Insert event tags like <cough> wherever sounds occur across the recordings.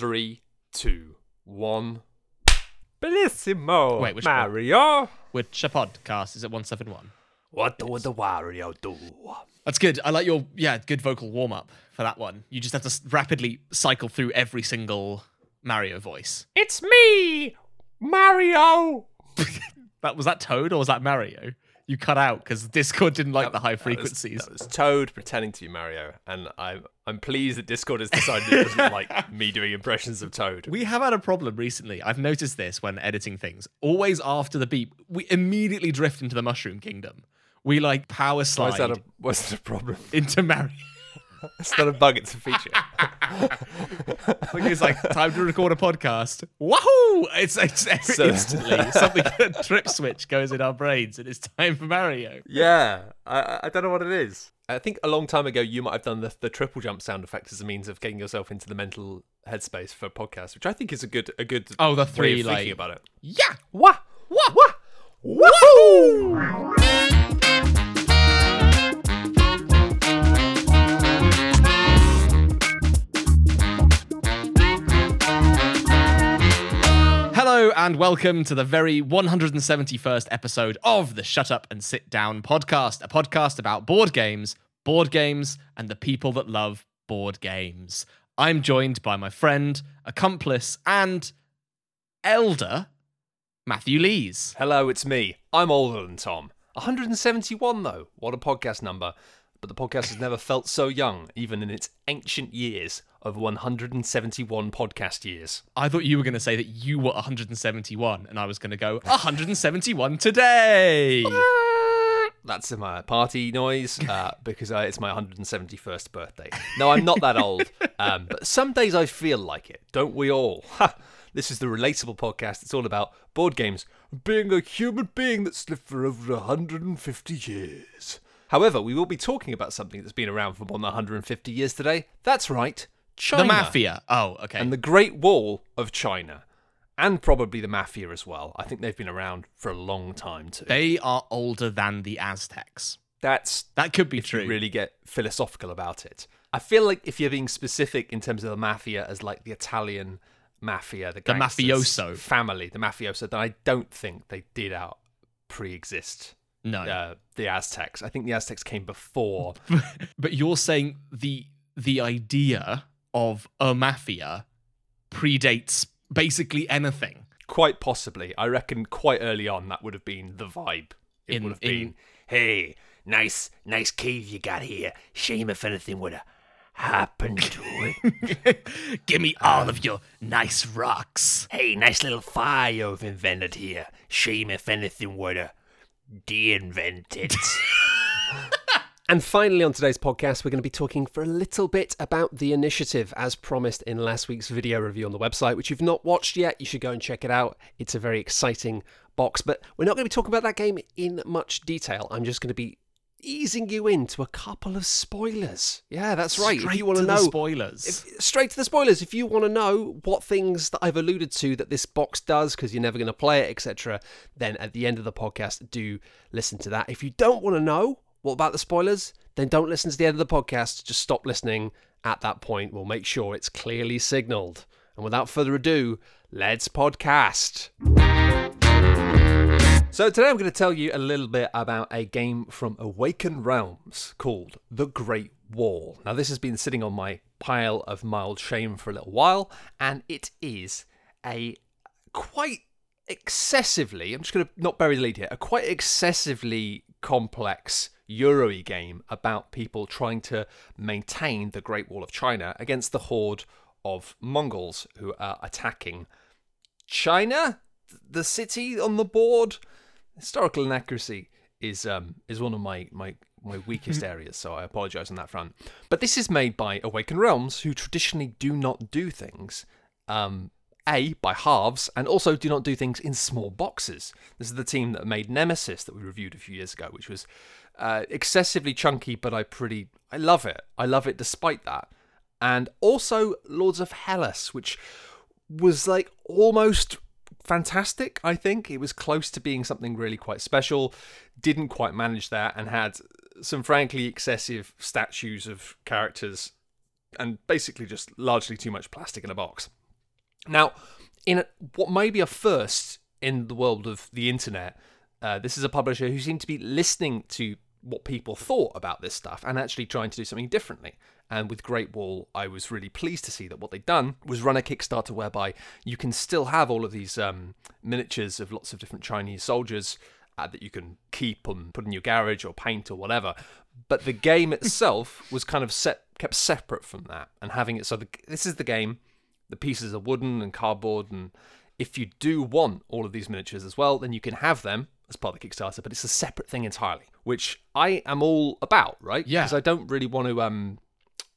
Three, two, one. Bellissimo. Wait, which one? Mario. Which a podcast is it 171? What would the Wario do? That's good. I like your yeah, good vocal warm up for that one. You just have to s- rapidly cycle through every single Mario voice. It's me, Mario. <laughs> That was that Toad or was that Mario? You cut out because Discord didn't like the high That was- frequencies. That was, Toad pretending to be Mario, and I'm I'm pleased that Discord has decided it doesn't <laughs> like me doing impressions of Toad. We have had a problem recently. I've noticed this when editing things. Always after the beep, we immediately drift into the Mushroom Kingdom. We like power slide that a what's that a problem? into Mario. <laughs> It's not a bug; it's a feature. <laughs> Like it's like time to record a podcast. Wahoo! It's, it's <laughs> So- instantly something a trip switch goes in our brains, and it's time for Mario. yeah, I I- I don't know what it is. I think a long time ago you might have done the, the triple jump sound effect as a means of getting yourself into the mental headspace for podcasts, which I think is a good a good Oh, the way three of thinking about it. yeah. Wah wah wah wahoo! Hello and welcome to the very 171st episode of the Shut Up and Sit Down podcast, a podcast about board games, board games, and the people that love board games. I'm joined by my friend, accomplice, and elder, Matthew Lees. Hello, it's me. I'm older than Tom. 171 though. What a podcast number. But the podcast has never felt so young, even in its ancient years of 171 podcast years. I thought you were going to say that you were 171, and I was going to go 171 today. <laughs> That's my party noise uh, <laughs> because uh, it's my 171st birthday. No, I'm not that old, um, but some days I feel like it. Don't we all? <laughs> Ha! This is the relatable podcast. It's all about board games, being a human being that's lived for over 150 years. However, we will be talking about something that's been around for more than 150 years today. That's right, China. The Mafia. Oh, okay. And the Great Wall of China. And probably the Mafia as well. I think they've been around for a long time too. they are older than the Aztecs. That's That could be if true. you really get philosophical about it. I feel like if you're being specific in terms of the mafia as like the Italian mafia, the, The mafioso. family, the mafioso, then I don't think they did out pre-exist no. uh, the Aztecs. I think the Aztecs came before. <laughs> But you're saying the the idea of a mafia predates basically anything. quite possibly. I reckon quite early on that would have been the vibe. It In- would have in- been, hey, nice, nice cave you got here. Shame if anything would have happened to <laughs> it. Give me all of your nice rocks. Hey, nice little fire you've invented here. Shame if anything were to de-invent it. <laughs> and finally, on today's podcast, we're going to be talking for a little bit about the initiative, as promised in last week's video review on the website, which you've not watched yet. You should go and check it out. It's a very exciting box, but we're not going to be talking about that game in much detail. I'm just going to be easing you into a couple of spoilers. Yeah, that's right. if Straight you want to know spoilers. if, straight to the spoilers. If you want to know what things that I've alluded to that this box does, because you're never going to play it, etc., then at the end of the podcast, do listen to that. If you don't want to know what about the spoilers, then don't listen to the end of the podcast. Just stop listening at that point. We'll make sure it's clearly signaled. And without further ado, let's podcast. So today I'm going to tell you a little bit about a game from Awaken Realms called The Great Wall. Now this has been sitting on my pile of mild shame for a little while, and it is a quite excessively, I'm just going to not bury the lead here, a quite excessively complex Euro game about people trying to maintain the Great Wall of China against the horde of Mongols who are attacking China, the city on the board. Historical inaccuracy is um is one of my my my weakest <laughs> areas, so I apologise on that front. But this is made by Awaken Realms, who traditionally do not do things um a by halves, and also do not do things in small boxes. This is the team that made Nemesis that we reviewed a few years ago, which was uh, excessively chunky, but I pretty I love it. I love it despite that. And also Lords of Hellas, which was like almost fantastic, I think. It was close to being something really quite special, didn't quite manage that, and had some frankly excessive statues of characters and basically just largely too much plastic in a box. Now, in a, what may be a first in the world of the internet, uh, this is a publisher who seemed to be listening to what people thought about this stuff and actually trying to do something differently. And with Great Wall, I was really pleased to see that what they'd done was run a Kickstarter whereby you can still have all of these um, miniatures of lots of different Chinese soldiers uh, that you can keep and put in your garage or paint or whatever. But the game itself <laughs> was kind of set kept separate from that and having it so the, this is the game. The pieces are wooden and cardboard, and if you do want all of these miniatures as well, then you can have them as part of the Kickstarter. But it's a separate thing entirely, which I am all about, right? Yeah. Because I don't really want to um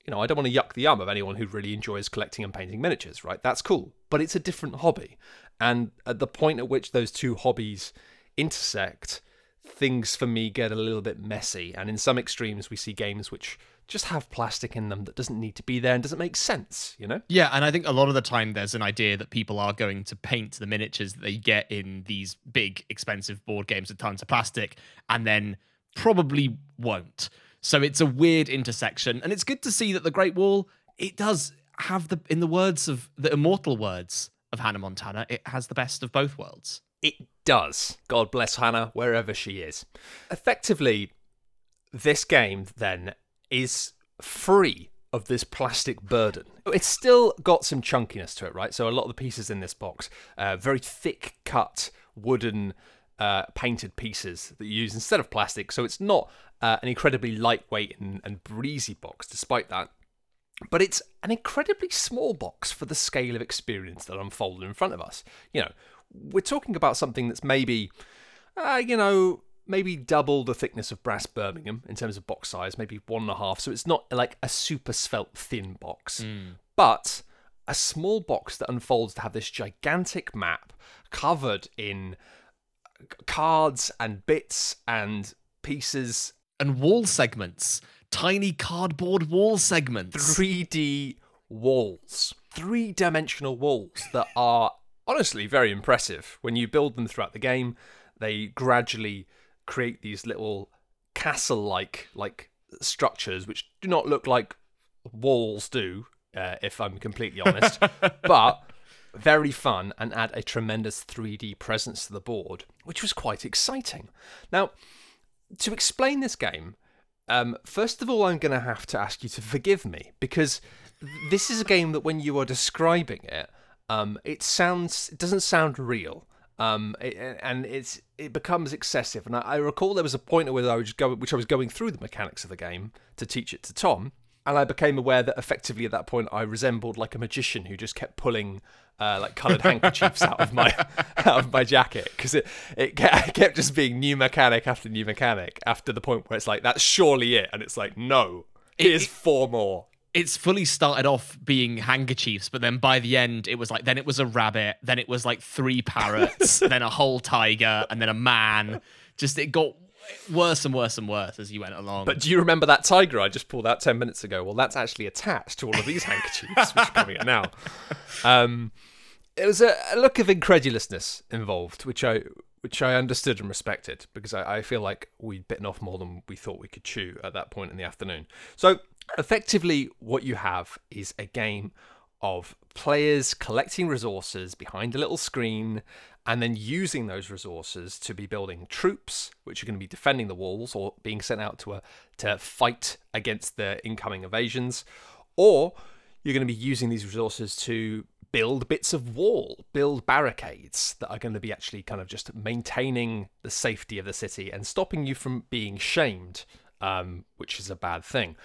you know, I don't want to yuck the yum of anyone who really enjoys collecting and painting miniatures, right? That's cool. But it's a different hobby. And at the point at which those two hobbies intersect, things for me get a little bit messy. And in some extremes, we see games which just have plastic in them that doesn't need to be there and doesn't make sense, you know? Yeah, and I think a lot of the time there's an idea that people are going to paint the miniatures that they get in these big, expensive board games with tons of plastic, and then probably won't. So it's a weird intersection, and it's good to see that the Great Wall it does have the, in the words of the immortal words of Hannah Montana, it has the best of both worlds. It does. God bless Hannah, wherever she is. Effectively, this game then is free of this plastic burden. It's still got some chunkiness to it, right? So a lot of the pieces in this box, uh, very thick cut wooden uh, painted pieces that you use instead of plastic. So it's not uh, an incredibly lightweight and, and breezy box, despite that. But it's an incredibly small box for the scale of experience that unfolded in front of us. You know, we're talking about something that's maybe, uh, you know, maybe double the thickness of Brass Birmingham in terms of box size, maybe one and a half. So it's not like a super svelte thin box, but a small box that unfolds to have this gigantic map covered in cards and bits and pieces, And wall segments, tiny cardboard wall segments. 3D walls, three dimensional walls that are honestly very impressive. When you build them throughout the game, they gradually create these little castle like like structures which do not look like walls do uh, if i'm completely honest <laughs> but very fun and add a tremendous 3d presence to the board which was quite exciting now to explain this game um, first of all i'm going to have to ask you to forgive me because this is a game that when you are describing it um, it sounds it doesn't sound real um, it, and it's it becomes excessive. And I, I recall there was a point where I was going, which I was going through the mechanics of the game to teach it to Tom, and I became aware that effectively at that point I resembled like a magician who just kept pulling uh, like coloured <laughs> handkerchiefs out of my <laughs> out of my jacket because it <laughs> it kept just being new mechanic after new mechanic after the point where it's like that's surely it, and it's like no, here's it- four more. it's fully started off being handkerchiefs, but then by the end, it was like then it was a rabbit, then it was like three parrots, then a whole tiger, and then a man. Just it got worse and worse and worse as you went along. But do you remember that tiger I just pulled out 10 minutes ago? Well, that's actually attached to all of these handkerchiefs, which are coming out now. <laughs> Um, it was a, a look of incredulousness involved, which I which I understood and respected because I, I feel like we'd bitten off more than we thought we could chew at that point in the afternoon. So, effectively, what you have is a game of players collecting resources behind a little screen and then using those resources to be building troops which are going to be defending the walls or being sent out to a, to fight against the incoming invasions or you're going to be using these resources to build bits of wall, build barricades that are going to be actually kind of just maintaining the safety of the city and stopping you from being shamed, um, which is a bad thing.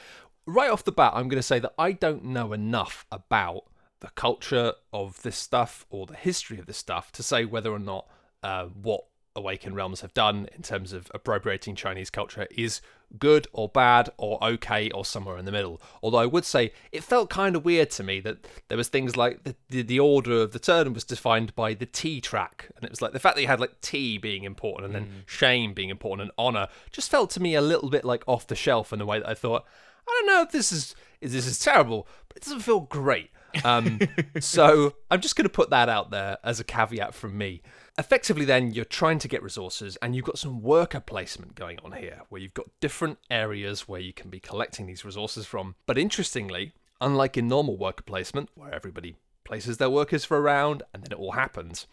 Right off the bat, I'm going to say that I don't know enough about the culture of this stuff or the history of this stuff to say whether or not uh, what Awakened Realms have done in terms of appropriating Chinese culture is good or bad or okay or somewhere in the middle. Although I would say it felt kind of weird to me that there was things like the, the, the order of the turn was defined by the tea track, and it was like the fact that you had like tea being important and then shame being important and honor just felt to me a little bit like off the shelf in a way that I thought I don't know if this is is this is terrible, but it doesn't feel great. Um, so I'm just going to put that out there as a caveat from me. Effectively, then you're trying to get resources, and you've got some worker placement going on here, where you've got different areas where you can be collecting these resources from. But interestingly, unlike in normal worker placement, where everybody places their workers for a round, and then it all happens.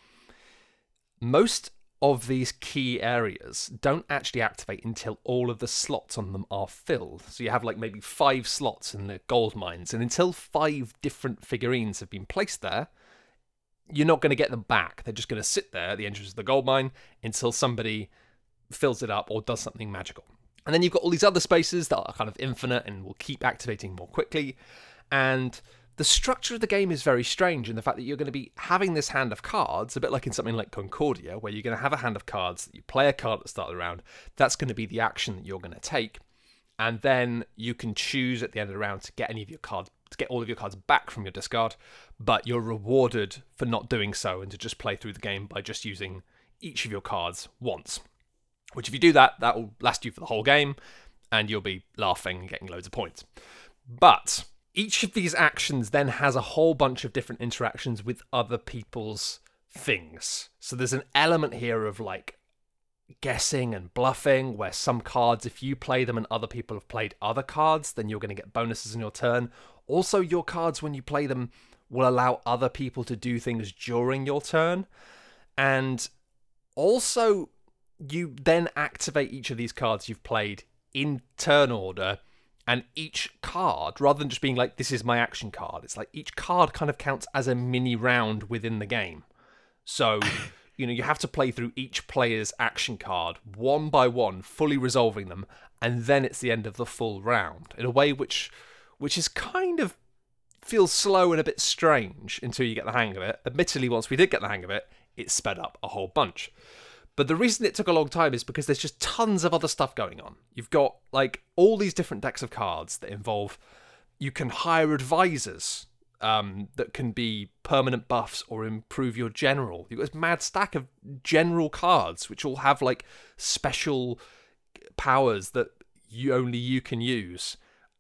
Most of these key areas don't actually activate until all of the slots on them are filled. So you have like maybe five slots in the gold mines, and until five different figurines have been placed there, you're not going to get them back. They're just going to sit there at the entrance of the gold mine until somebody fills it up or does something magical. And then you've got all these other spaces that are kind of infinite and will keep activating more quickly. And the structure of the game is very strange in the fact that you're going to be having this hand of cards, a bit like in something like Concordia, where you're going to have a hand of cards that you play a card at the start of the round. That's going to be the action that you're going to take. And then you can choose at the end of the round to get any of your cards, to get all of your cards back from your discard, but you're rewarded for not doing so and to just play through the game by just using each of your cards once. Which, if you do that, that will last you for the whole game, and you'll be laughing and getting loads of points. But each of these actions then has a whole bunch of different interactions with other people's things. So there's an element here of like guessing and bluffing, where some cards, if you play them and other people have played other cards, then you're going to get bonuses in your turn. Also, your cards, when you play them, will allow other people to do things during your turn. And also, you then activate each of these cards you've played in turn order and each card rather than just being like this is my action card it's like each card kind of counts as a mini round within the game. So <laughs> you know you have to play through each player's action card one by one fully resolving them and then it's the end of the full round in a way which which is kind of feels slow and a bit strange until you get the hang of it. Admittedly once we did get the hang of it it sped up a whole bunch but the reason it took a long time is because there's just tons of other stuff going on. You've got like all these different decks of cards that involve you can hire advisors um, that can be permanent buffs or improve your general. You've got this mad stack of general cards which all have like special powers that you only you can use.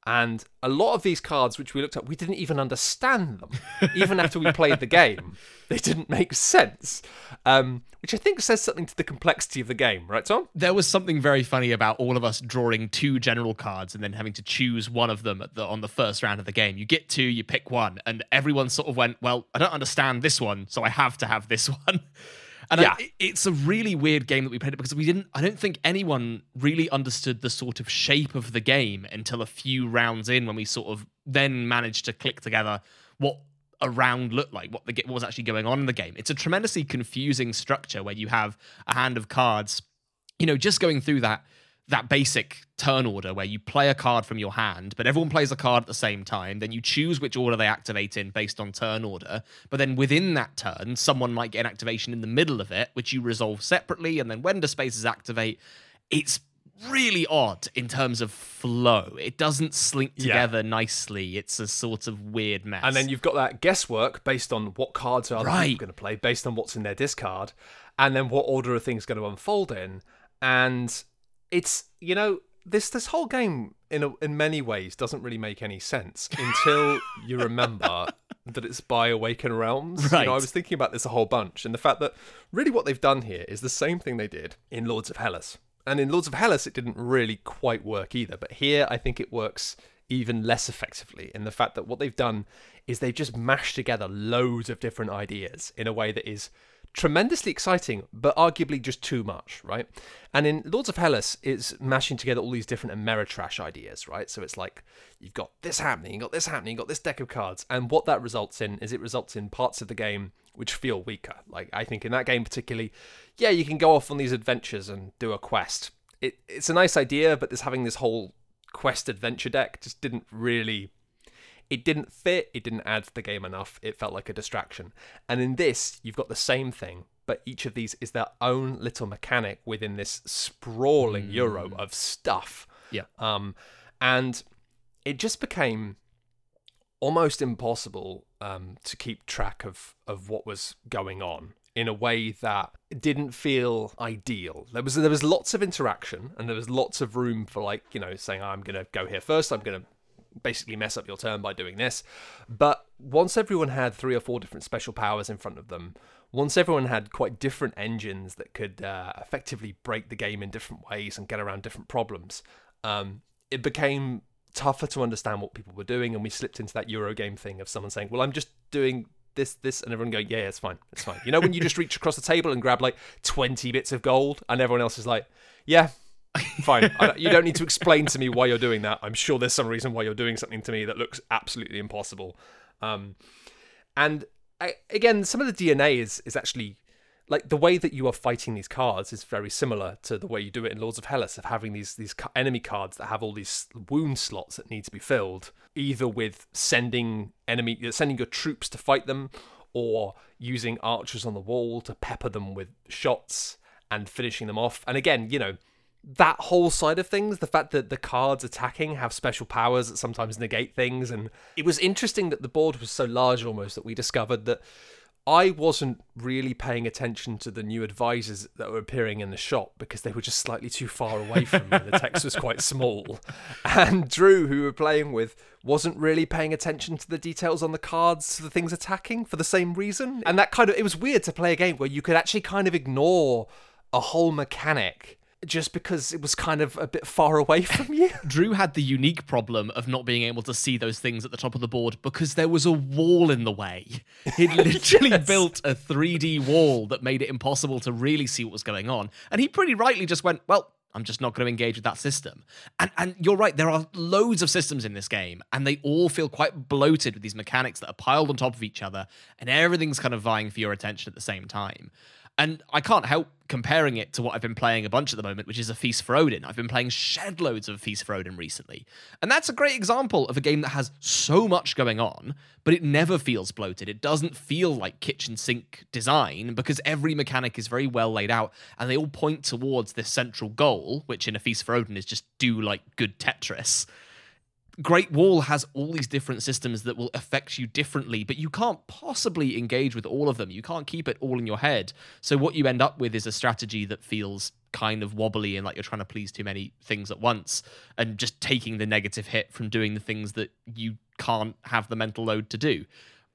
And a lot of these cards, which we looked at, we didn't even understand them. even after we played the game, <laughs> they didn't make sense. Um, which I think says something to the complexity of the game, right, Tom? There was something very funny about all of us drawing two general cards and then having to choose one of them the, on the first round of the game. You get two, you pick one, and everyone sort of went, Well, I don't understand this one, so I have to have this <laughs> one. And yeah. I, it's a really weird game that we played it because we didn't. I don't think anyone really understood the sort of shape of the game until a few rounds in, when we sort of then managed to click together what a round looked like, what the what was actually going on in the game. It's a tremendously confusing structure where you have a hand of cards. You know, just going through that that basic turn order where you play a card from your hand, but everyone plays a card at the same time. Then you choose which order they activate in based on turn order. But then within that turn, someone might get an activation in the middle of it, which you resolve separately. And then when the spaces activate, it's really odd in terms of flow. It doesn't slink together yeah. nicely. It's a sort of weird mess. And then you've got that guesswork based on what cards are right. going to play, based on what's in their discard, and then what order are things going to unfold in. And it's you know this this whole game in a, in many ways doesn't really make any sense <laughs> until you remember that it's by Awaken Realms. Right. You know, I was thinking about this a whole bunch, and the fact that really what they've done here is the same thing they did in Lords of Hellas. And in Lords of Hellas, it didn't really quite work either. But here, I think it works even less effectively in the fact that what they've done is they've just mashed together loads of different ideas in a way that is tremendously exciting, but arguably just too much, right? And in Lords of Hellas, it's mashing together all these different Ameritrash ideas, right? So it's like you've got this happening, you've got this happening, you've got this deck of cards, and what that results in is it results in parts of the game which feel weaker. Like I think in that game particularly, yeah, you can go off on these adventures and do a quest. It, it's a nice idea, but this having this whole quest adventure deck just didn't really it didn't fit, it didn't add to the game enough, it felt like a distraction. And in this, you've got the same thing, but each of these is their own little mechanic within this sprawling mm. euro of stuff. Yeah. Um, and it just became almost impossible um, to keep track of, of what was going on in a way that didn't feel ideal. There was there was lots of interaction and there was lots of room for like you know saying I'm gonna go here first. I'm gonna basically mess up your turn by doing this. But once everyone had three or four different special powers in front of them, once everyone had quite different engines that could uh, effectively break the game in different ways and get around different problems, um, it became tougher to understand what people were doing. And we slipped into that Eurogame thing of someone saying, well, I'm just doing this, this, and everyone going, yeah, yeah, it's fine, it's fine. You know, when you just reach across the table and grab like 20 bits of gold, and everyone else is like, yeah, fine. I, you don't need to explain to me why you're doing that. I'm sure there's some reason why you're doing something to me that looks absolutely impossible. Um, and I, again, some of the DNA is is actually like the way that you are fighting these cards is very similar to the way you do it in Lords of Hellas of having these these enemy cards that have all these wound slots that need to be filled either with sending enemy sending your troops to fight them or using archers on the wall to pepper them with shots and finishing them off and again you know that whole side of things, the fact that the cards attacking have special powers that sometimes negate things, and it was interesting that the board was so large almost that we discovered that I wasn't really paying attention to the new advisors that were appearing in the shop because they were just slightly too far away from me. The text was quite small. And Drew, who we were playing with, wasn't really paying attention to the details on the cards, the things attacking for the same reason. And that kind of, it was weird to play a game where you could actually kind of ignore a whole mechanic just because it was kind of a bit far away from you. <laughs> Drew had the unique problem of not being able to see those things at the top of the board because there was a wall in the way. He <laughs> literally yes. built a 3D wall that made it impossible to really see what was going on. And he pretty rightly just went, well, I'm just not going to engage with that system. And and you're right, there are loads of systems in this game, and they all feel quite bloated with these mechanics that are piled on top of each other, and everything's kind of vying for your attention at the same time. And I can't help comparing it to what I've been playing a bunch at the moment, which is a Feast for Odin. I've been playing shed loads of Feast for Odin recently. And that's a great example of a game that has so much going on, but it never feels bloated. It doesn't feel like kitchen sink design because every mechanic is very well laid out and they all point towards this central goal, which in a Feast for Odin is just do like good Tetris. Great Wall has all these different systems that will affect you differently, but you can't possibly engage with all of them. You can't keep it all in your head. So what you end up with is a strategy that feels kind of wobbly and like you're trying to please too many things at once and just taking the negative hit from doing the things that you can't have the mental load to do.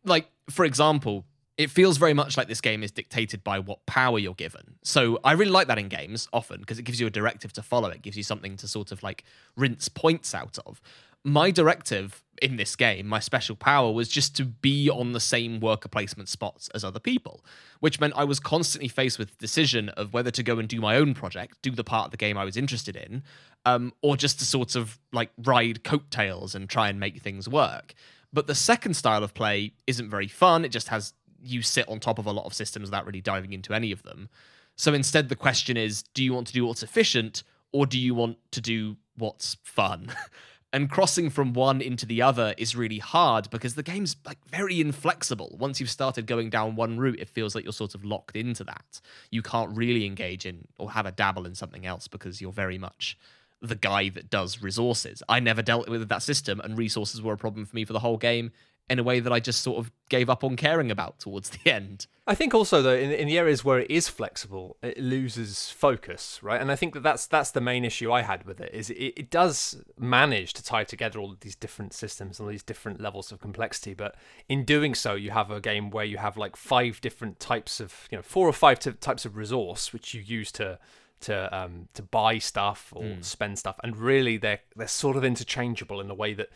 Like, for example, it feels very much like this game is dictated by what power you're given. So I really like that in games often because it gives you a directive to follow. It gives you something to sort of like rinse points out of my directive in this game, my special power was just to be on the same worker placement spots as other people, which meant I was constantly faced with the decision of whether to go and do my own project, do the part of the game I was interested in, um, or just to sort of like ride coattails and try and make things work. But the second style of play isn't very fun. It just has you sit on top of a lot of systems without really diving into any of them. So instead, the question is do you want to do what's efficient or do you want to do what's fun? <laughs> and crossing from one into the other is really hard because the game's like very inflexible. Once you've started going down one route it feels like you're sort of locked into that. You can't really engage in or have a dabble in something else because you're very much the guy that does resources. I never dealt with that system and resources were a problem for me for the whole game in a way that I just sort of gave up on caring about towards the <laughs> end. I think also though in, in the areas where it is flexible, it loses focus, right? And I think that that's that's the main issue I had with it is it, it does manage to tie together all of these different systems and all these different levels of complexity, but in doing so, you have a game where you have like five different types of you know four or five t- types of resource which you use to to um, to buy stuff or mm. spend stuff, and really they're they're sort of interchangeable in the way that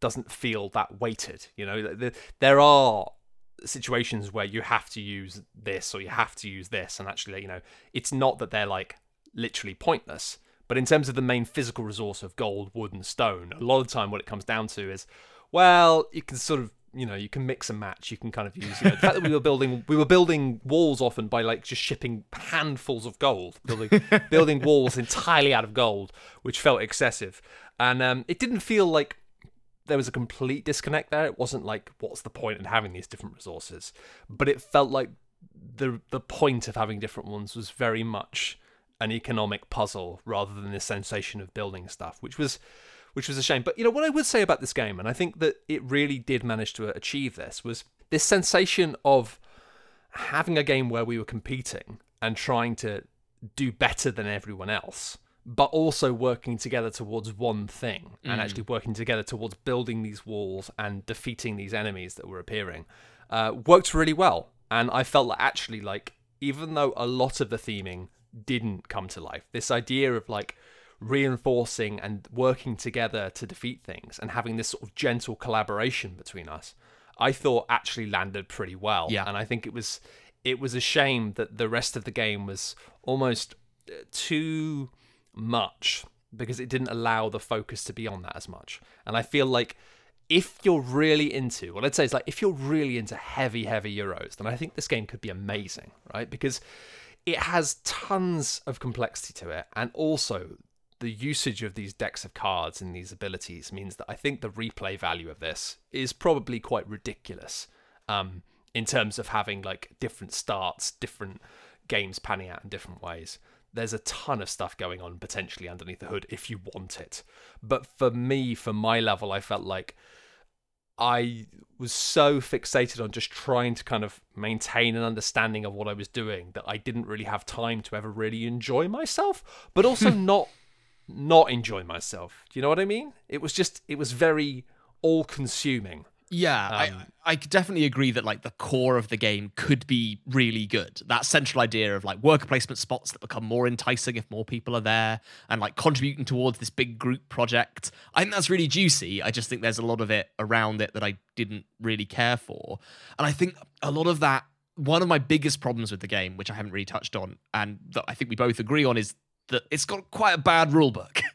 doesn't feel that weighted. You know, there are situations where you have to use this or you have to use this, and actually, you know, it's not that they're like literally pointless. But in terms of the main physical resource of gold, wood, and stone, a lot of time what it comes down to is, well, you can sort of you know you can mix and match you can kind of use you know, the fact that we were building we were building walls often by like just shipping handfuls of gold building building walls entirely out of gold which felt excessive and um, it didn't feel like there was a complete disconnect there. It wasn't like what's the point in having these different resources, but it felt like the the point of having different ones was very much an economic puzzle rather than the sensation of building stuff, which was which was a shame. But you know what I would say about this game, and I think that it really did manage to achieve this, was this sensation of having a game where we were competing and trying to do better than everyone else but also working together towards one thing mm. and actually working together towards building these walls and defeating these enemies that were appearing uh, worked really well. And I felt that actually, like, even though a lot of the theming didn't come to life, this idea of like reinforcing and working together to defeat things and having this sort of gentle collaboration between us, I thought actually landed pretty well. Yeah. And I think it was it was a shame that the rest of the game was almost uh, too much because it didn't allow the focus to be on that as much. And I feel like if you're really into, well, let's say it's like if you're really into heavy, heavy Euros, then I think this game could be amazing, right? Because it has tons of complexity to it, and also the usage of these decks of cards and these abilities means that I think the replay value of this is probably quite ridiculous um, in terms of having like different starts, different games panning out in different ways. There's a ton of stuff going on potentially underneath the hood if you want it. But for me, for my level, I felt like I was so fixated on just trying to kind of maintain an understanding of what I was doing that I didn't really have time to ever really enjoy myself, but also <laughs> not not enjoy myself. Do you know what I mean? It was just it was very all consuming. Yeah, Um, I I definitely agree that like the core of the game could be really good. That central idea of like worker placement spots that become more enticing if more people are there and like contributing towards this big group project. I think that's really juicy. I just think there's a lot of it around it that I didn't really care for. And I think a lot of that one of my biggest problems with the game, which I haven't really touched on, and that I think we both agree on, is that it's got quite a bad rule book. <laughs>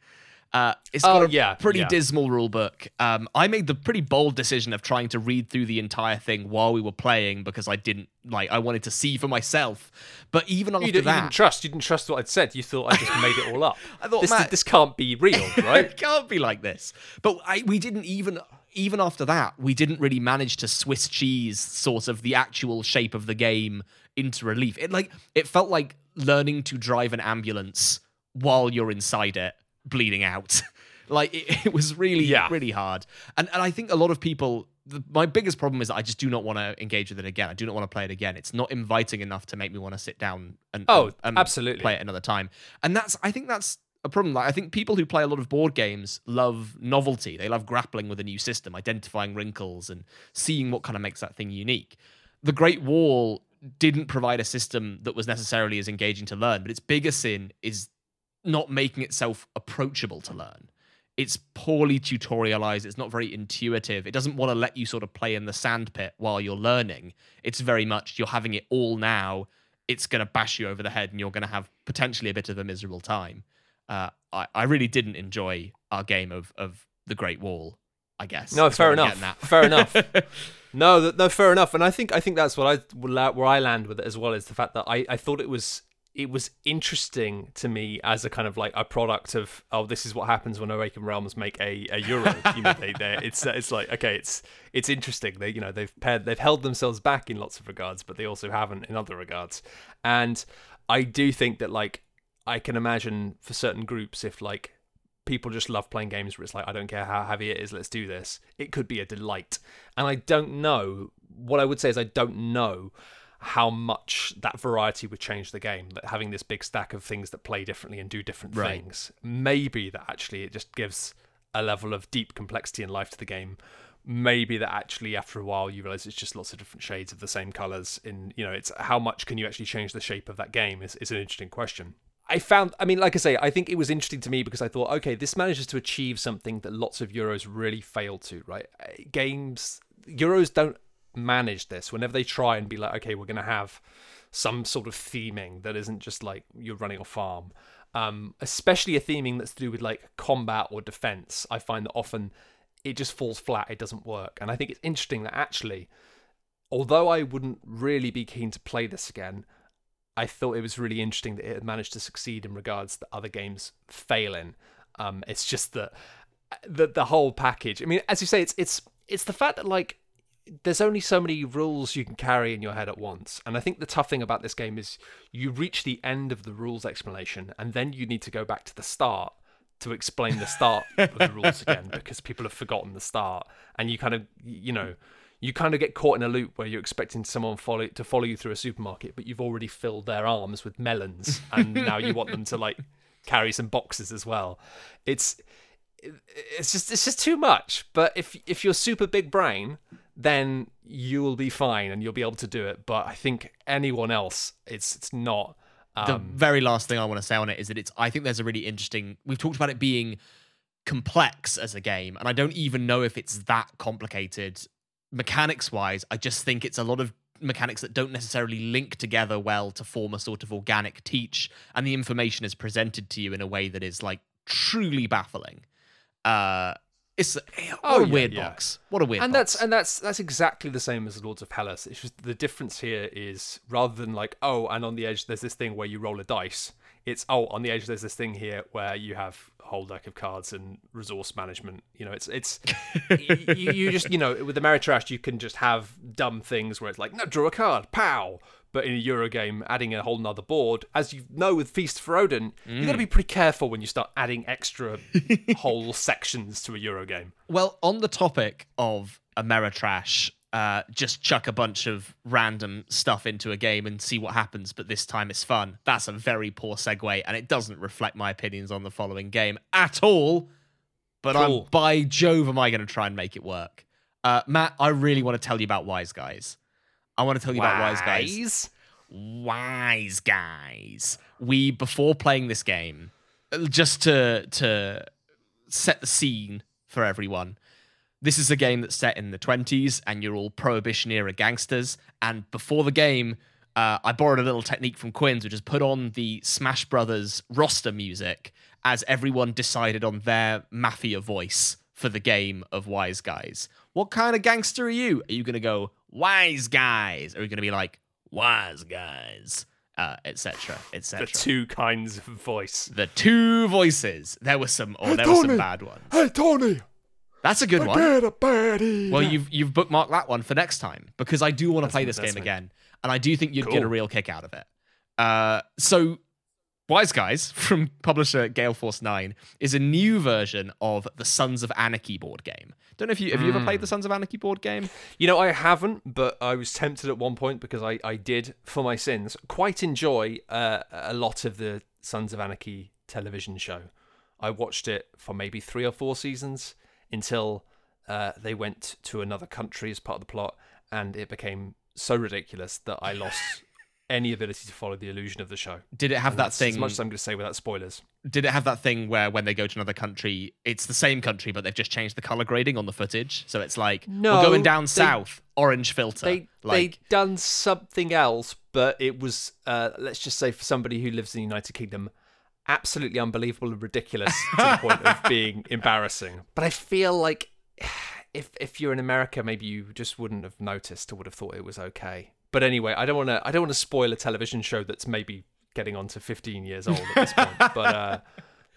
Uh, it's got Oh, a yeah, pretty yeah. dismal rule book. Um, I made the pretty bold decision of trying to read through the entire thing while we were playing because I didn't like. I wanted to see for myself. But even after You didn't, you didn't trust. You didn't trust what I'd said. You thought I just <laughs> made it all up. I thought, this, Matt- this can't be real, <laughs> right? it can't be like this. But I, we didn't even even after that, we didn't really manage to Swiss cheese sort of the actual shape of the game into relief. It like it felt like learning to drive an ambulance while you're inside it, bleeding out. <laughs> like it, it was really Yeah. really hard. And and I think a lot of people. The, my biggest problem is that I just do not want to engage with it again. I do not want to play it again. It's not inviting enough to make me want to sit down and Oh, and- and absolutely. play it another time. And that's I think that's a problem. Like I think people who play a lot of board games love novelty. They love grappling with a new system, identifying wrinkles and seeing what kind of makes that thing unique. The Great Wall didn't provide a system that was necessarily as engaging to learn, but its biggest sin is not making itself approachable to learn. It's poorly tutorialized. It's not very intuitive. It doesn't want to let you sort of play in the sandpit while you're learning. It's very much you're having it all now. It's going to bash you over the head and you're going to have potentially a bit of a miserable time. Uh, I, I really didn't enjoy our game of, of the Great Wall, I guess. No, fair enough. Fair enough. <laughs> No, no, fair enough. And I think I think that's what I where I land with it as well is the fact that I, I thought it was it was interesting to me as a kind of like a product of oh this is what happens when Awaken Realms make a, a Euro. you know, they it's it's like okay it's it's interesting. They you know they've paired they've held themselves back in lots of regards, but they also haven't in other regards. And I do think that like I can imagine for certain groups if like people just love playing games where it's like I don't care how heavy it is, let's do this. It could be a delight. And I don't know what I would say is I don't know how much that variety would change the game. That having this big stack of things that play differently and do different Right. things. Maybe that actually it just gives a level of deep complexity and life to the game. Maybe that actually after a while you realize it's just lots of different shades of the same colors in you know, it's how much can you actually change the shape of that game is, is an interesting question. I found, I mean, like I say, I think it was interesting to me because I thought, okay, this manages to achieve something that lots of Euros really fail to, right? Uh, Games, Euros don't manage this. Whenever they try and be like, okay, we're going to have some sort of theming that isn't just like you're running a farm, um, especially a theming that's to do with like combat or defense, I find that often it just falls flat, it doesn't work. And I think it's interesting that actually, although I wouldn't really be keen to play this again, I thought it was really interesting that it had managed to succeed in regards that other games fail in. Um, it's just that the the whole package. I mean, as you say, it's it's it's the fact that like there's only so many rules you can carry in your head at once, and I think the tough thing about this game is you reach the end of the rules explanation, and then you need to go back to the start to explain the start <laughs> of the rules again because people have forgotten the start, and you kind of you know you kind of get caught in a loop where you're expecting someone follow to follow you through a supermarket, but you've already filled their arms with melons, and now you want them to like <laughs> carry some boxes as well. It's it's just it's just too much. But if if you're super big brain, then you will be fine and you'll be able to do it. But I think anyone else, it's it's not. the Um, very last thing I want to say on it is that it's. I think there's a really interesting. We've talked about it being complex as a game, and I don't even know if it's that complicated mechanics wise, I just think it's a lot of mechanics that don't necessarily link together well to form a sort of organic teach, and the information is presented to you in a way that is like truly baffling. Uh, it's eh, what Oh, a yeah, weird yeah. box. What a weird and box. that's and that's that's exactly the same as Lords of Hellas. It's just the difference here is rather than like oh, and on the edge there's this thing where you roll a dice. It's oh, on the edge there's this thing here where you have a whole deck of cards and resource management. You know, it's it's <laughs> you, you just you know with the Ameritrash you can just have dumb things where it's like no, draw a card, pow. But in a Euro game, adding a whole nother board, as you know with Feast for Odin, you got to mm. be pretty careful when you start adding extra <laughs> whole sections to a Euro game. Well, on the topic of Ameritrash, uh, just chuck a bunch of random stuff into a game and see what happens, but this time it's fun. That's a very poor segue, and it doesn't reflect my opinions on the following game at all. But I'm by Jove, am I going to try and make it work? Uh, Matt, I really want to tell you about Wise Guys. I want to tell you about Wise Guys. Wise? Wise Guys. We before playing this game, just to to set the scene for everyone. This is a game that's set in the 20s and you're all prohibition era gangsters and before the game uh, I borrowed a little technique from Quinn's, which is put on the Smash Brothers roster music as everyone decided on their mafia voice for the game of Wise Guys. What kind of gangster are you? Are you going to go Wise Guys? Or are you going to be like Wise Guys? Uh, etc. etc. The two kinds of voice. The two voices. There were some, or Hey, there were some bad ones. Hey Tony, That's a good I one. got a birdie. Well, you've you've bookmarked that one for next time because I do want to That's play this game me. again, and I do think you'd get a real kick out of it. Uh, so, Wise Guys <laughs> from publisher Gale Force Nine is a new version of the Sons of Anarchy board game. Don't know if you have you ever Hmm. played the Sons of Anarchy board game? You know, I haven't, but I was tempted at one point because I, I did, for my sins, quite enjoy uh, a lot of the Sons of Anarchy television show. I watched it for maybe three or four seasons until uh, they went to another country as part of the plot, and it became so ridiculous that I lost <laughs> any ability to follow the illusion of the show. Did it have And that thing? As much as I'm going to say without spoilers. did it have that thing where when they go to another country, it's the same country, but they've just changed the color grading on the footage? So it's like No, we're going down they- south, orange filter. they like they done something else, but it was uh, let's just say for somebody who lives in the United Kingdom, absolutely unbelievable and ridiculous to the point of <laughs> being embarrassing. But I feel like if if you're in America, maybe you just wouldn't have noticed or would have thought it was okay. But anyway, I don't want to I don't want to spoil a television show that's maybe getting on to 15 years old at this point. but uh,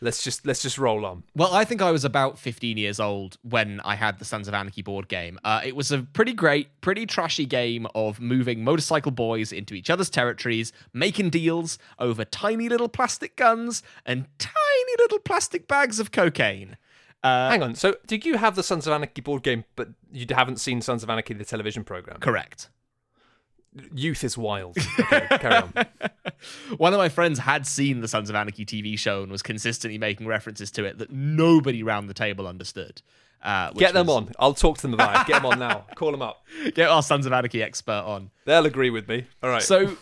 let's just let's just roll on. Well, I think I was about 15 years old when I had the Sons of Anarchy board game. Uh, it was a pretty great, pretty trashy game of moving motorcycle boys into each other's territories, making deals over tiny little plastic guns and tiny little plastic bags of cocaine. Uh, Hang on. So, did you have the Sons of Anarchy board game, but you haven't seen Sons of Anarchy the television program? correct. Youth is wild. <laughs> Okay, carry on. One of my friends had seen the Sons of Anarchy TV show and was consistently making references to it that nobody round the table understood. Uh, Get them was- on. I'll talk to them about it. Get them on now. <laughs> Call them up. Get our Sons of Anarchy expert on. They'll agree with me. All right. So,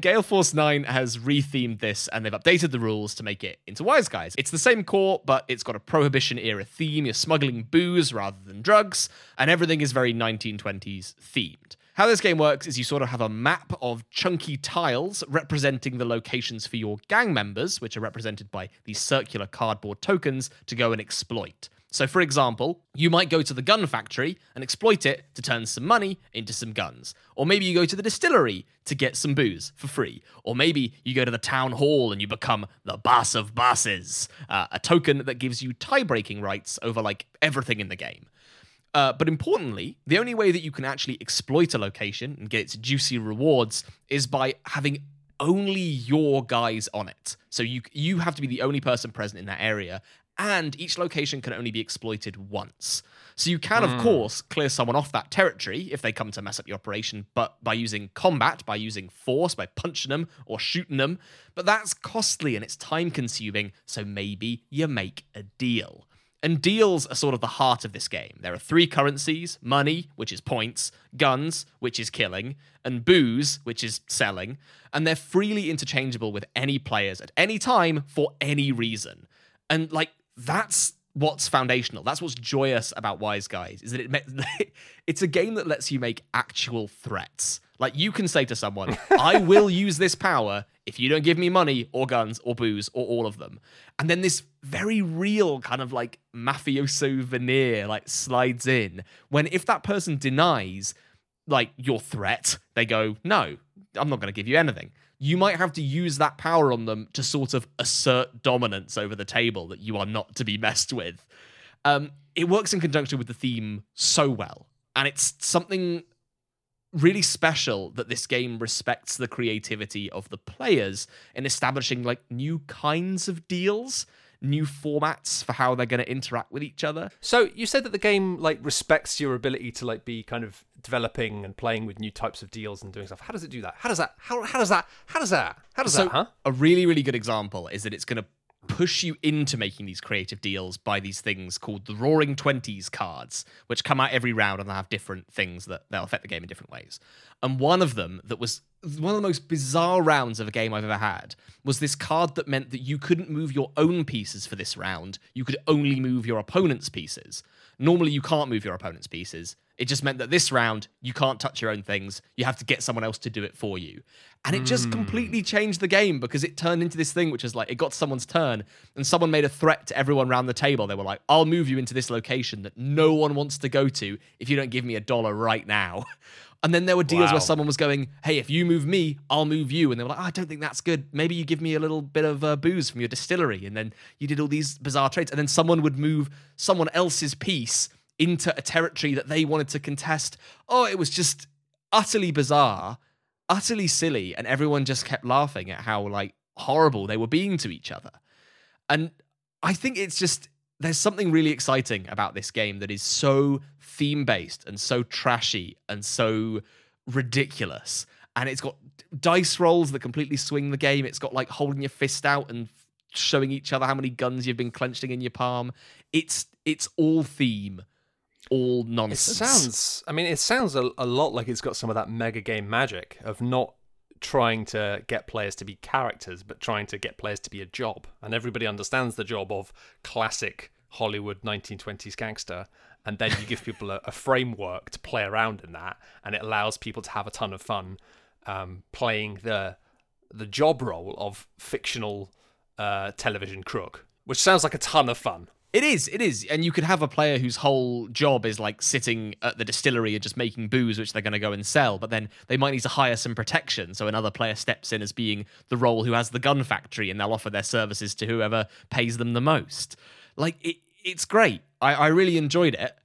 Gale Force 9 has rethemed this and they've updated the rules to make it into Wise Guys. It's the same core, but it's got a Prohibition era theme. You're smuggling booze rather than drugs, and everything is very 1920s themed. How this game works is you sort of have a map of chunky tiles representing the locations for your gang members, which are represented by these circular cardboard tokens, to go and exploit. So, for example, you might go to the gun factory and exploit it to turn some money into some guns. Or maybe you go to the distillery to get some booze for free. Or maybe you go to the town hall and you become the boss of bosses, uh, a token that gives you tie breaking rights over like everything in the game. Uh, but importantly, the only way that you can actually exploit a location and get its juicy rewards is by having only your guys on it. So you you have to be the only person present in that area, and each location can only be exploited once. So you can, of course, clear someone off that territory if they come to mess up your operation, but by using combat, by using force, by punching them or shooting them. But that's costly and it's time consuming, so maybe you make a deal. And deals are sort of the heart of this game. There are three currencies money, which is points, guns, which is killing, and booze, which is selling. And they're freely interchangeable with any players at any time for any reason. And like, that's what's foundational. That's what's joyous about Wise Guys is that it <laughs> it's a game that lets you make actual threats. Like you can say to someone, <laughs> "I will use this power if you don't give me money or guns or booze or all of them." And then this very real kind of like mafioso veneer like slides in when if that person denies like your threat, they go, "No, I'm not going to give you anything." You might have to use that power on them to sort of assert dominance over the table that you are not to be messed with. Um, it works in conjunction with the theme so well, and it's something really special that this game respects the creativity of the players in establishing like new kinds of deals new formats for how they're going to interact with each other. So you said that the game like respects your ability to like be kind of developing and playing with new types of deals and doing stuff. How does it do that? How does that? How, how does that? How does that? How does so that? Huh? A really really good example is that it's going to push you into making these creative deals by these things called the Roaring Twenties cards, which come out every round and they have different things that they'll affect the game in different ways. And one of them that was one of the most bizarre rounds of a game I've ever had was this card that meant that you couldn't move your own pieces for this round. You could only move your opponent's pieces. Normally, you can't move your opponent's pieces. It just meant that this round, you can't touch your own things. You have to get someone else to do it for you. And it just hmm. completely changed the game because it turned into this thing which is like, it got someone's turn and someone made a threat to everyone around the table. They were like, I'll move you into this location that no one wants to go to if you don't give me a dollar right now. <laughs> And then there were deals Wow. where someone was going, "Hey, if you move me, I'll move you," and they were like, oh, "I don't think that's good. Maybe you give me a little bit of uh, booze from your distillery." And then you did all these bizarre trades, and then someone would move someone else's piece into a territory that they wanted to contest. Oh, it was just utterly bizarre, utterly silly, and everyone just kept laughing at how like horrible they were being to each other. And I think it's just there's something really exciting about this game that is so theme based and so trashy and so ridiculous. And it's got dice rolls that completely swing the game. It's got like holding your fist out and showing each other how many guns you've been clenching in your palm. It's it's all theme, all nonsense. It sounds. I mean, it sounds a, a lot like it's got some of that mega game magic of not trying to get players to be characters, but trying to get players to be a job. And everybody understands the job of classic Hollywood 1920s gangster. And then you give people a, a framework to play around in that, and it allows people to have a ton of fun um, playing the the job role of fictional uh, television crook, which sounds like a ton of fun. It is, it is. And you could have a player whose whole job is like sitting at the distillery and just making booze, which they're going to go and sell. But then they might need to hire some protection. So another player steps in as being the role who has the gun factory and they'll offer their services to whoever pays them the most. Like, it, it's great. I, I really enjoyed it.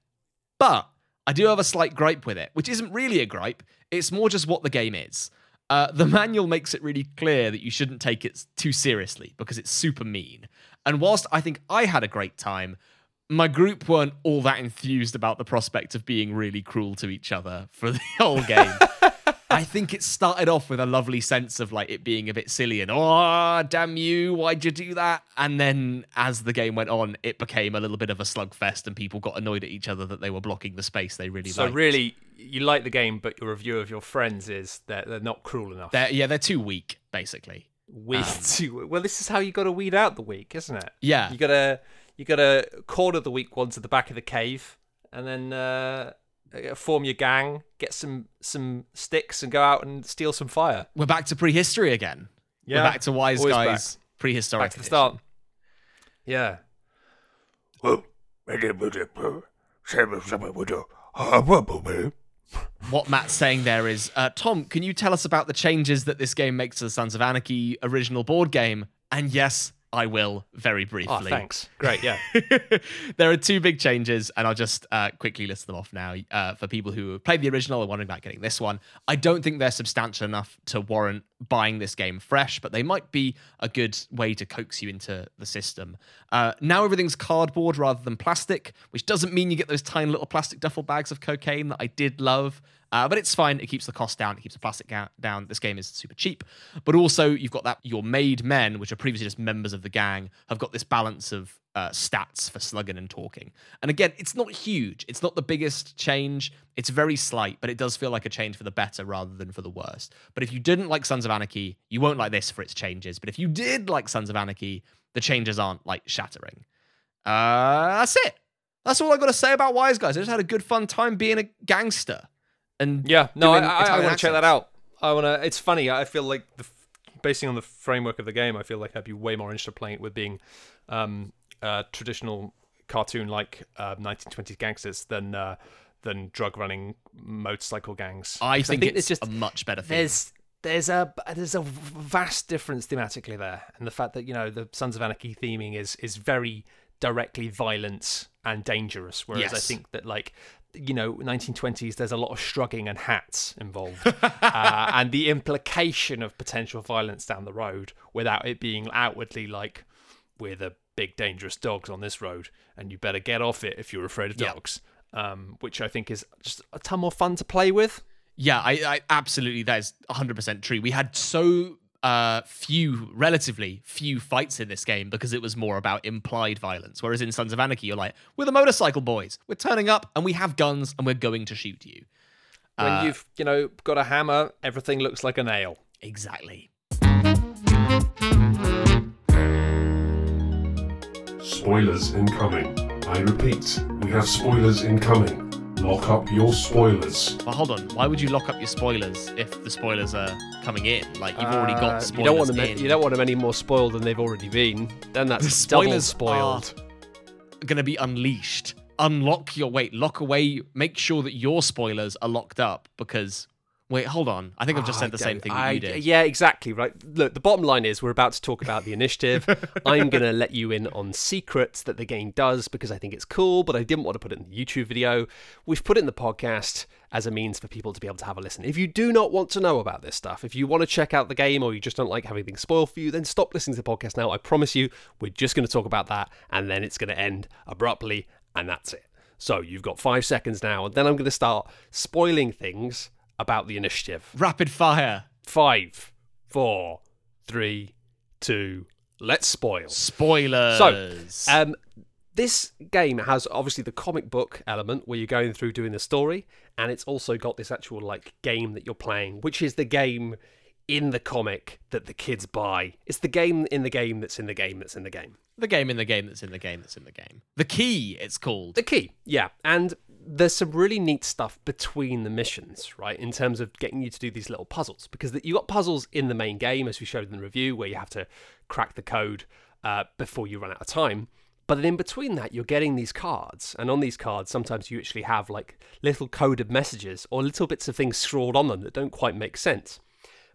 But I do have a slight gripe with it, which isn't really a gripe. It's more just what the game is. Uh, the manual makes it really clear that you shouldn't take it too seriously because it's super mean. And whilst I think I had a great time, my group weren't all that enthused about the prospect of being really cruel to each other for the <laughs> whole game. <laughs> I think it started off with a lovely sense of like it being a bit silly and oh damn you, why'd you do that? And then as the game went on, it became a little bit of a slugfest and people got annoyed at each other that they were blocking the space they really So liked. really, you like the game, but your review of your friends is that they're not cruel enough. They're, yeah, they're too weak, basically. weed <laughs> to well this is how you got to weed out the weak isn't it Yeah. you gotta you gotta corner the weak ones at the back of the cave and then uh form your gang get some some sticks and go out and steal some fire We're back to prehistory again. Yeah, We're back to wise always guys prehistoric. back to the edition. start yeah What Matt's saying there is, uh, Tom, can you tell us about the changes that this game makes to the Sons of Anarchy original board game? And yes, I will very briefly. oh thanks <laughs> great yeah <laughs> there are two big changes, and I'll just uh, quickly list them off now uh, for people who have played the original and wondering about getting this one. I don't think they're substantial enough to warrant buying this game fresh, but they might be a good way to coax you into the system. Uh, now everything's cardboard rather than plastic, which doesn't mean you get those tiny little plastic duffel bags of cocaine that I did love. Uh, but it's fine. It keeps the cost down. It keeps the plastic ga- down. This game is super cheap. But also, you've got that your made men, which are previously just members of the gang, have got this balance of uh, stats for slugging and talking. And again, it's not huge. It's not the biggest change. It's very slight, but it does feel like a change for the better rather than for the worst. But if you didn't like Sons of Anarchy, you won't like this for its changes. But if you did like Sons of Anarchy, the changes aren't like shattering. Uh, that's it. That's all I got to say about Wise Guys. I just had a good fun time being a gangster. And Yeah, no, I, I, I want to check that out. I want to. It's funny. I feel like the, basing on the framework of the game, I feel like I'd be way more interested playing it with being um, uh, traditional cartoon like uh, 1920s gangsters than uh, than drug running motorcycle gangs. I think, there's it's just a much better thing. there's there's a there's a vast difference thematically there, and the fact that you know the Sons of Anarchy theming is is very directly violent and dangerous, whereas I think that like you know 1920s there's a lot of shrugging and hats involved, <laughs> uh, and the implication of potential violence down the road without it being outwardly like we're the big dangerous dogs on this road, and you better get off it if you're afraid of Yeah. dogs. Um, which I think is just a ton more fun to play with. Yeah, I, I absolutely that is 100% true. We had so uh few relatively few fights in this game because it was more about implied violence whereas in Sons of Anarchy you're like we're the motorcycle boys. We're turning up and we have guns and we're going to shoot you. When Uh, you've you know got a hammer, everything looks like a nail. Exactly. Spoilers incoming. I repeat, we have spoilers incoming. Lock up your spoilers. But hold on, why would you lock up your spoilers if the spoilers are coming in? Like you've already Uh, got spoilers you don't want them. in. You don't want them any more spoiled than they've already been. Then that's The double spoilers spoiled. going to be unleashed. Unlock your wait, lock away, make sure that your spoilers are locked up because wait, hold on. I think I've just said the same thing that I- you did. Yeah, exactly. Right. Look, the bottom line is we're about to talk about the initiative. <laughs> I'm going to let you in on secrets that the game does because I think it's cool, but I didn't want to put it in the YouTube video. We've put it in the podcast as a means for people to be able to have a listen. If you do not want to know about this stuff, if you want to check out the game or you just don't like having things spoiled for you, then stop listening to the podcast now. I promise you, we're just going to talk about that and then it's going to end abruptly and that's it. So you've got five seconds now, and then I'm going to start spoiling things about the initiative. Rapid fire. Five, four, three, two. Let's spoil. Spoilers. So, um, this game has obviously the comic book element where you're going through doing the story, and it's also got this actual like game that you're playing, which is the game in the comic that the kids buy. It's the game in the game that's in the game that's in the game. the game in the game that's in the game that's in the game. The key, it's called. The key, yeah. And there's some really neat stuff between the missions, right? In terms of getting you to do these little puzzles, because you got puzzles in the main game, as we showed in the review, where you have to crack the code uh, before you run out of time. But then in between that, you're getting these cards, and on these cards, sometimes you actually have like little coded messages or little bits of things scrawled on them that don't quite make sense.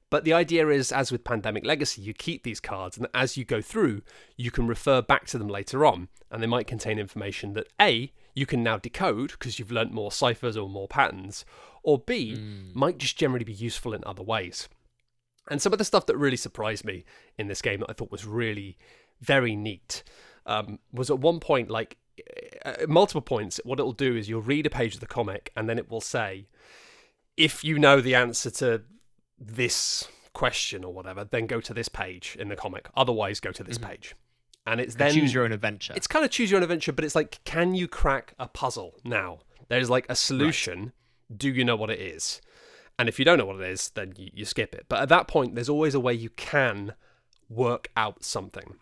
But the idea is, as with Pandemic Legacy, you keep these cards, and as you go through, you can refer back to them later on, and they might contain information that A, you can now decode because you've learnt more ciphers or more patterns, or B, hmm. might just generally be useful in other ways. And some of the stuff that really surprised me in this game that I thought was really very neat um, was at one point, like at multiple points, what it'll do is you'll read a page of the comic and then it will say, if you know the answer to this question or whatever, then go to this page in the comic. Otherwise, go to this mm-hmm. page. And it's then choose your own adventure. it's kind of choose your own adventure, but it's like, can you crack a puzzle now? There's like a solution. Do you know what it is? And if you don't know what it is, then you, you skip it. But at that point, there's always a way you can work out something.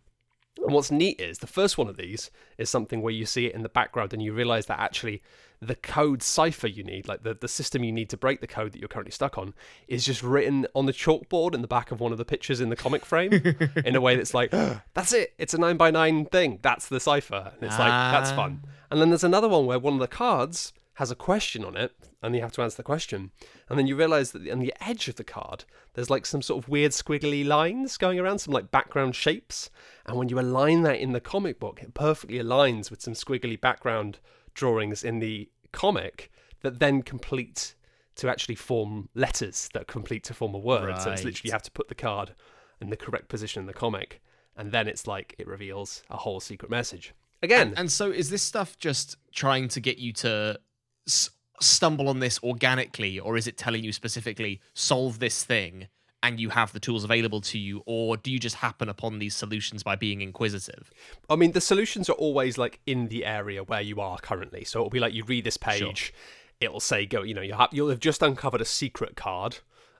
And what's neat is the first one of these is something where you see it in the background and you realize that actually the code cipher you need, like the, the system you need to break the code that you're currently stuck on, is just written on the chalkboard in the back of one of the pictures in the comic frame <laughs> in a way that's like, <gasps> that's it, it's a nine by nine thing, that's the cipher. And it's like, that's ah. fun. And then there's another one where one of the cards has a question on it and you have to answer the question. And then you realize that on the edge of the card, there's like some sort of weird squiggly lines going around, some like background shapes. And when you align that in the comic book, it perfectly aligns with some squiggly background drawings in the comic that then complete to actually form letters that complete to form a word. So it's literally you have to put the card in the correct position in the comic. And then it's like it reveals a whole secret message. Again, And so is this stuff just trying to get you to s- stumble on this organically, or is it telling you specifically solve this thing and you have the tools available to you, or do you just happen upon these solutions by being inquisitive? I mean, the solutions are always like in the area where you are currently. So it'll be like you read this page, it'll say go. You know, you have you'll have just uncovered a secret card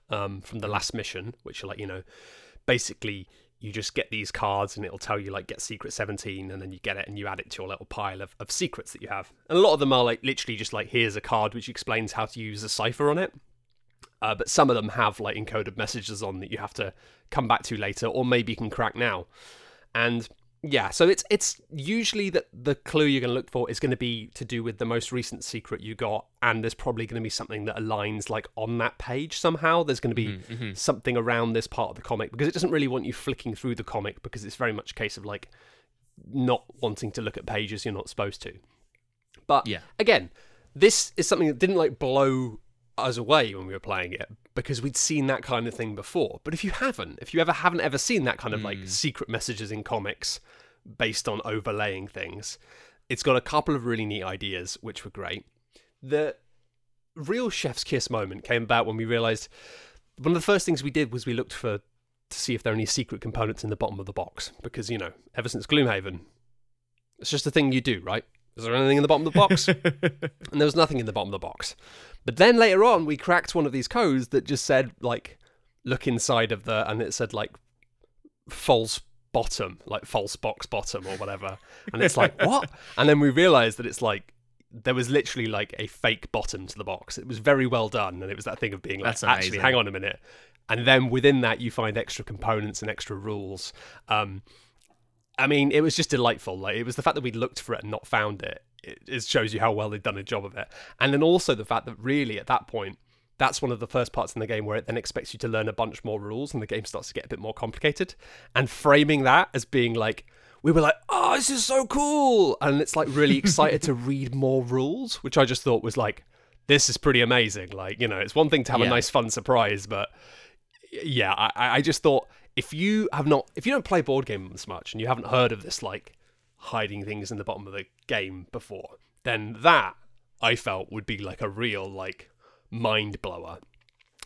um, from the last mission, which are like you know, basically you just get these cards and it'll tell you like get secret 17 and then you get it and you add it to your little pile of, of secrets that you have and a lot of them are like literally just like here's a card which explains how to use a cipher on it uh, but some of them have like encoded messages on that you have to come back to later or maybe you can crack now. And yeah so it's it's usually that the clue you're going to look for is going to be to do with the most recent secret you got and there's probably going to be something that aligns like on that page somehow. There's going to be something around this part of the comic because it doesn't really want you flicking through the comic because it's very much a case of like not wanting to look at pages you're not supposed to. But Yeah. again this is something that didn't like blow us away when we were playing it because we'd seen that kind of thing before. But if you haven't, if you ever haven't ever seen that kind of like hmm. secret messages in comics based on overlaying things, it's got a couple of really neat ideas which were great. The real chef's kiss moment came about when we realized one of the first things we did was we looked for to see if there are any secret components in the bottom of the box because you know ever since Gloomhaven, it's just a thing you do, right? Is there anything in the bottom of the box? <laughs> and there was nothing in the bottom of the box. But then later on, we cracked one of these codes that just said like, look inside of the, and it said like, false bottom, like false box bottom or whatever. And it's like what? <laughs> And then we realized that it's like there was literally like a fake bottom to the box. It was very well done, and it was that thing of being like, That's actually, hang on a minute. And then within that, you find extra components and extra rules. Um, I mean, it was just delightful. Like it was the fact that we looked for it and not found it. It, it shows you how well they've done a job of it. And then also the fact that really at that point, that's one of the first parts in the game where it then expects you to learn a bunch more rules and the game starts to get a bit more complicated. And framing that as being like, we were like, oh, this is so cool. And it's like really <laughs> excited to read more rules, which I just thought was like, this is pretty amazing. Like, you know, it's one thing to have a nice, fun surprise, but yeah, I, I just thought if you have not, if you don't play board games much and you haven't heard of this like hiding things in the bottom of the game before, then that I felt would be like a real like mind blower.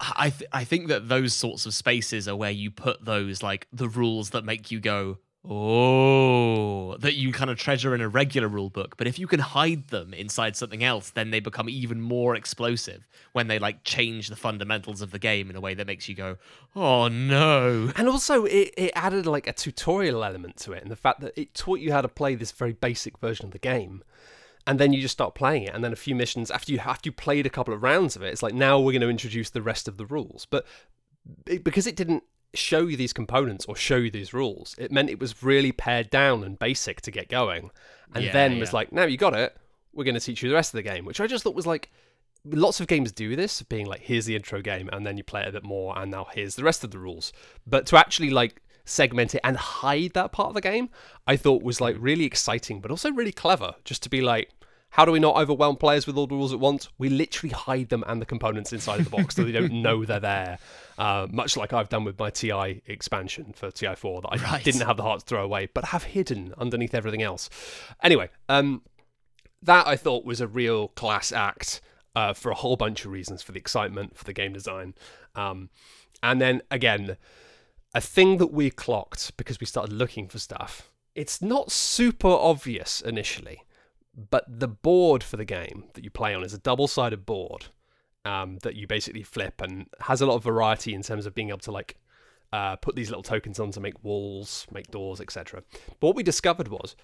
I th- I think that those sorts of spaces are where you put those like the rules that make you go oh that you kind of treasure in a regular rule book but if you can hide them inside something else then they become even more explosive when they like change the fundamentals of the game in a way that makes you go oh no And also, it, it added like a tutorial element to it, and the fact that it taught you how to play this very basic version of the game. And then you just start playing it, and then a few missions after you after you played a couple of rounds of it, it's like now we're going to introduce the rest of the rules. But it, because it didn't show you these components or show you these rules, it meant it was really pared down and basic to get going. And Yeah, then was like, now you got it, we're going to teach you the rest of the game, which I just thought was like lots of games do this being like here's the intro game and then you play it a bit more and now here's the rest of the rules. But to actually like segment it and hide that part of the game i thought was like hmm. really exciting but also really clever just to be like how do we not overwhelm players with all the rules at once we literally hide them and the components inside of the box so they don't know they're there uh, much like i've done with my ti expansion for ti4 that i Right. didn't have the heart to throw away but have hidden underneath everything else anyway um that I thought was a real class act uh, for a whole bunch of reasons for the excitement, for the game design. Um, and then again, a thing that we clocked because we started looking for stuff. It's not super obvious initially, but the board for the game that you play on is a double sided board um, that you basically flip and has a lot of variety in terms of being able to like uh, put these little tokens on to make walls, make doors, etc. But what we discovered was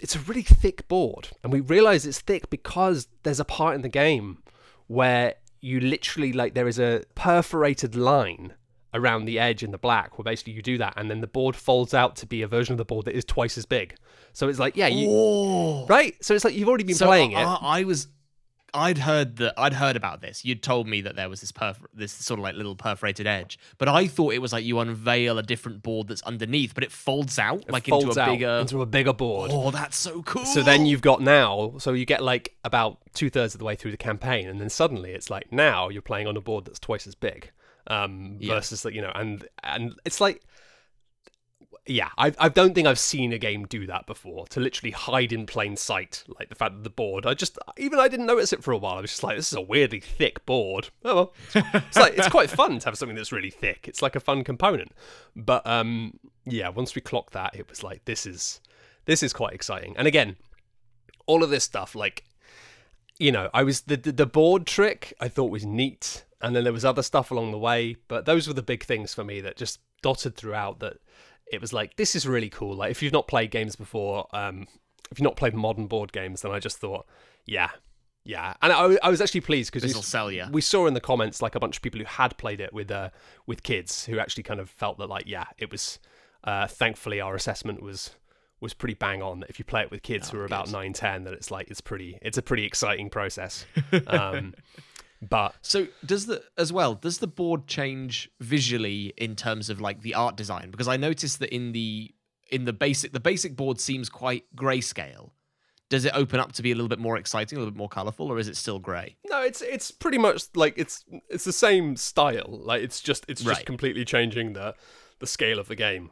it's a really thick board, and we realize it's thick because there's a part in the game where you literally like there is a perforated line around the edge in the black where basically you do that and then the board folds out to be a version of the board that is twice as big so it's like yeah you oh right so it's like you've already been so playing it I, I was I'd heard that I'd heard about this. You'd told me that there was this perf- this sort of like little perforated edge, but I thought it was like you unveil a different board that's underneath, but it folds out like folds into a out bigger. into a bigger board oh, that's so cool. So then you've got now, so you get like about two thirds of the way through the campaign, and then suddenly it's like now you're playing on a board that's twice as big, um, Yeah. versus like you know, and and it's like, yeah, I I don't think I've seen a game do that before to literally hide in plain sight, like the fact that the board. I just even I didn't notice it for a while. I was just like, this is a weirdly thick board. Oh well, <laughs> it's like it's quite fun to have something that's really thick. It's like a fun component, but um, yeah, once we clocked that, it was like this is this is quite exciting. And again, all of this stuff like you know i was the, the the board trick i thought was neat and then there was other stuff along the way but those were the big things for me that just dotted throughout that it was like this is really cool. Like if you've not played games before, um, if you've not played modern board games, then I just thought, yeah, yeah. And I, I was actually pleased because because sell you. we saw in the comments like a bunch of people who had played it with uh, with kids who actually kind of felt that like yeah, it was. Uh, thankfully, our assessment was was pretty bang on. That if you play it with kids who are about good. nine, ten, that it's like it's pretty it's a pretty exciting process. <laughs> Um, but So does the as well? Does the board change visually in terms of like the art design? Because I noticed that in the in the basic the basic board seems quite grayscale. Does it open up to be a little bit more exciting, a little bit more colorful, or is it still grey? No, it's it's pretty much like it's it's the same style. Like it's just it's just Right. completely changing the the scale of the game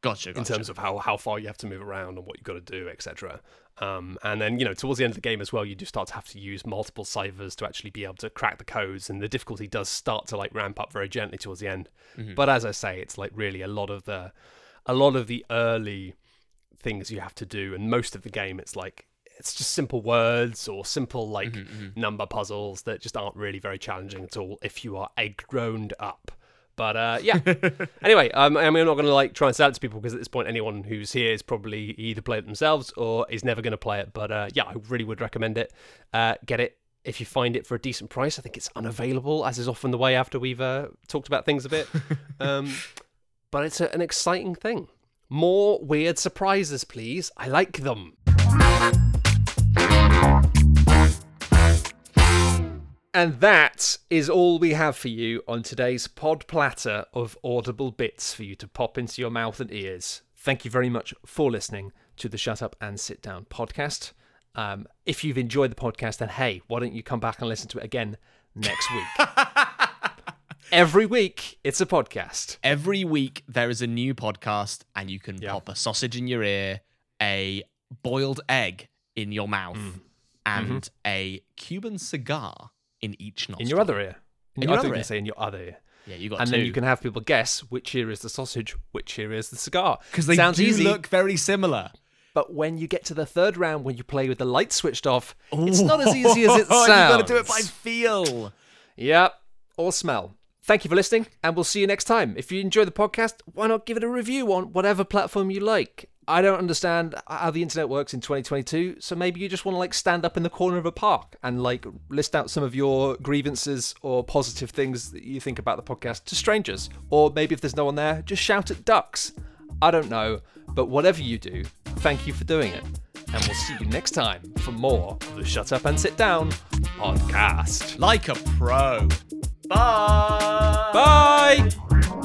Gotcha. in terms of how how far you have to move around and what you've got to do, etc. Um, and then you know towards the end of the game as well, you do start to have to use multiple ciphers to actually be able to crack the codes, and the difficulty does start to like ramp up very gently towards the end. Mm-hmm. But as I say, it's like really a lot of the a lot of the early things you have to do, and most of the game, it's like it's just simple words or simple like mm-hmm, mm-hmm. number puzzles that just aren't really very challenging at all if you are a grown up. But uh, yeah. <laughs> anyway, um, I mean, I'm not going to like try and sell it to people because at this point, anyone who's here is probably either played it themselves or is never going to play it. But uh, yeah, I really would recommend it. Uh, get it if you find it for a decent price. I think it's unavailable, as is often the way after we've uh, talked about things a bit. <laughs> um, but it's a, an exciting thing. More weird surprises, please. I like them. And that is all we have for you on today's pod platter of audible bits for you to pop into your mouth and ears. Thank you very much for listening to the Shut Up and Sit Down podcast. Um, if you've enjoyed the podcast, then hey, why don't you come back and listen to it again next week? <laughs> Every week, it's a podcast. Every week there is a new podcast, and you can Yeah. pop a sausage in your ear, a boiled egg in your mouth, Mm. and a Cuban cigar in each nostril. In your other ear. In In your your other ear. can say in your other ear. Yeah, you got And two. then you can have people guess which ear is the sausage, which ear is the cigar. because they Sounds do easy, look very similar. but when you get to the third round, when you play with the light switched off, it's not as easy as it <laughs> sounds. You've got to do it by feel. Yep, or smell. Thank you for listening, and we'll see you next time. If you enjoy the podcast, why not give it a review on whatever platform you like? I don't understand how the internet works in 2022, so maybe you just want to like stand up in the corner of a park and like list out some of your grievances or positive things that you think about the podcast to strangers. Or maybe if there's no one there, just shout at ducks. I don't know, but whatever you do, thank you for doing it. And we'll see you next time for more of the Shut Up and Sit Down podcast. Like a pro. Bye. Bye.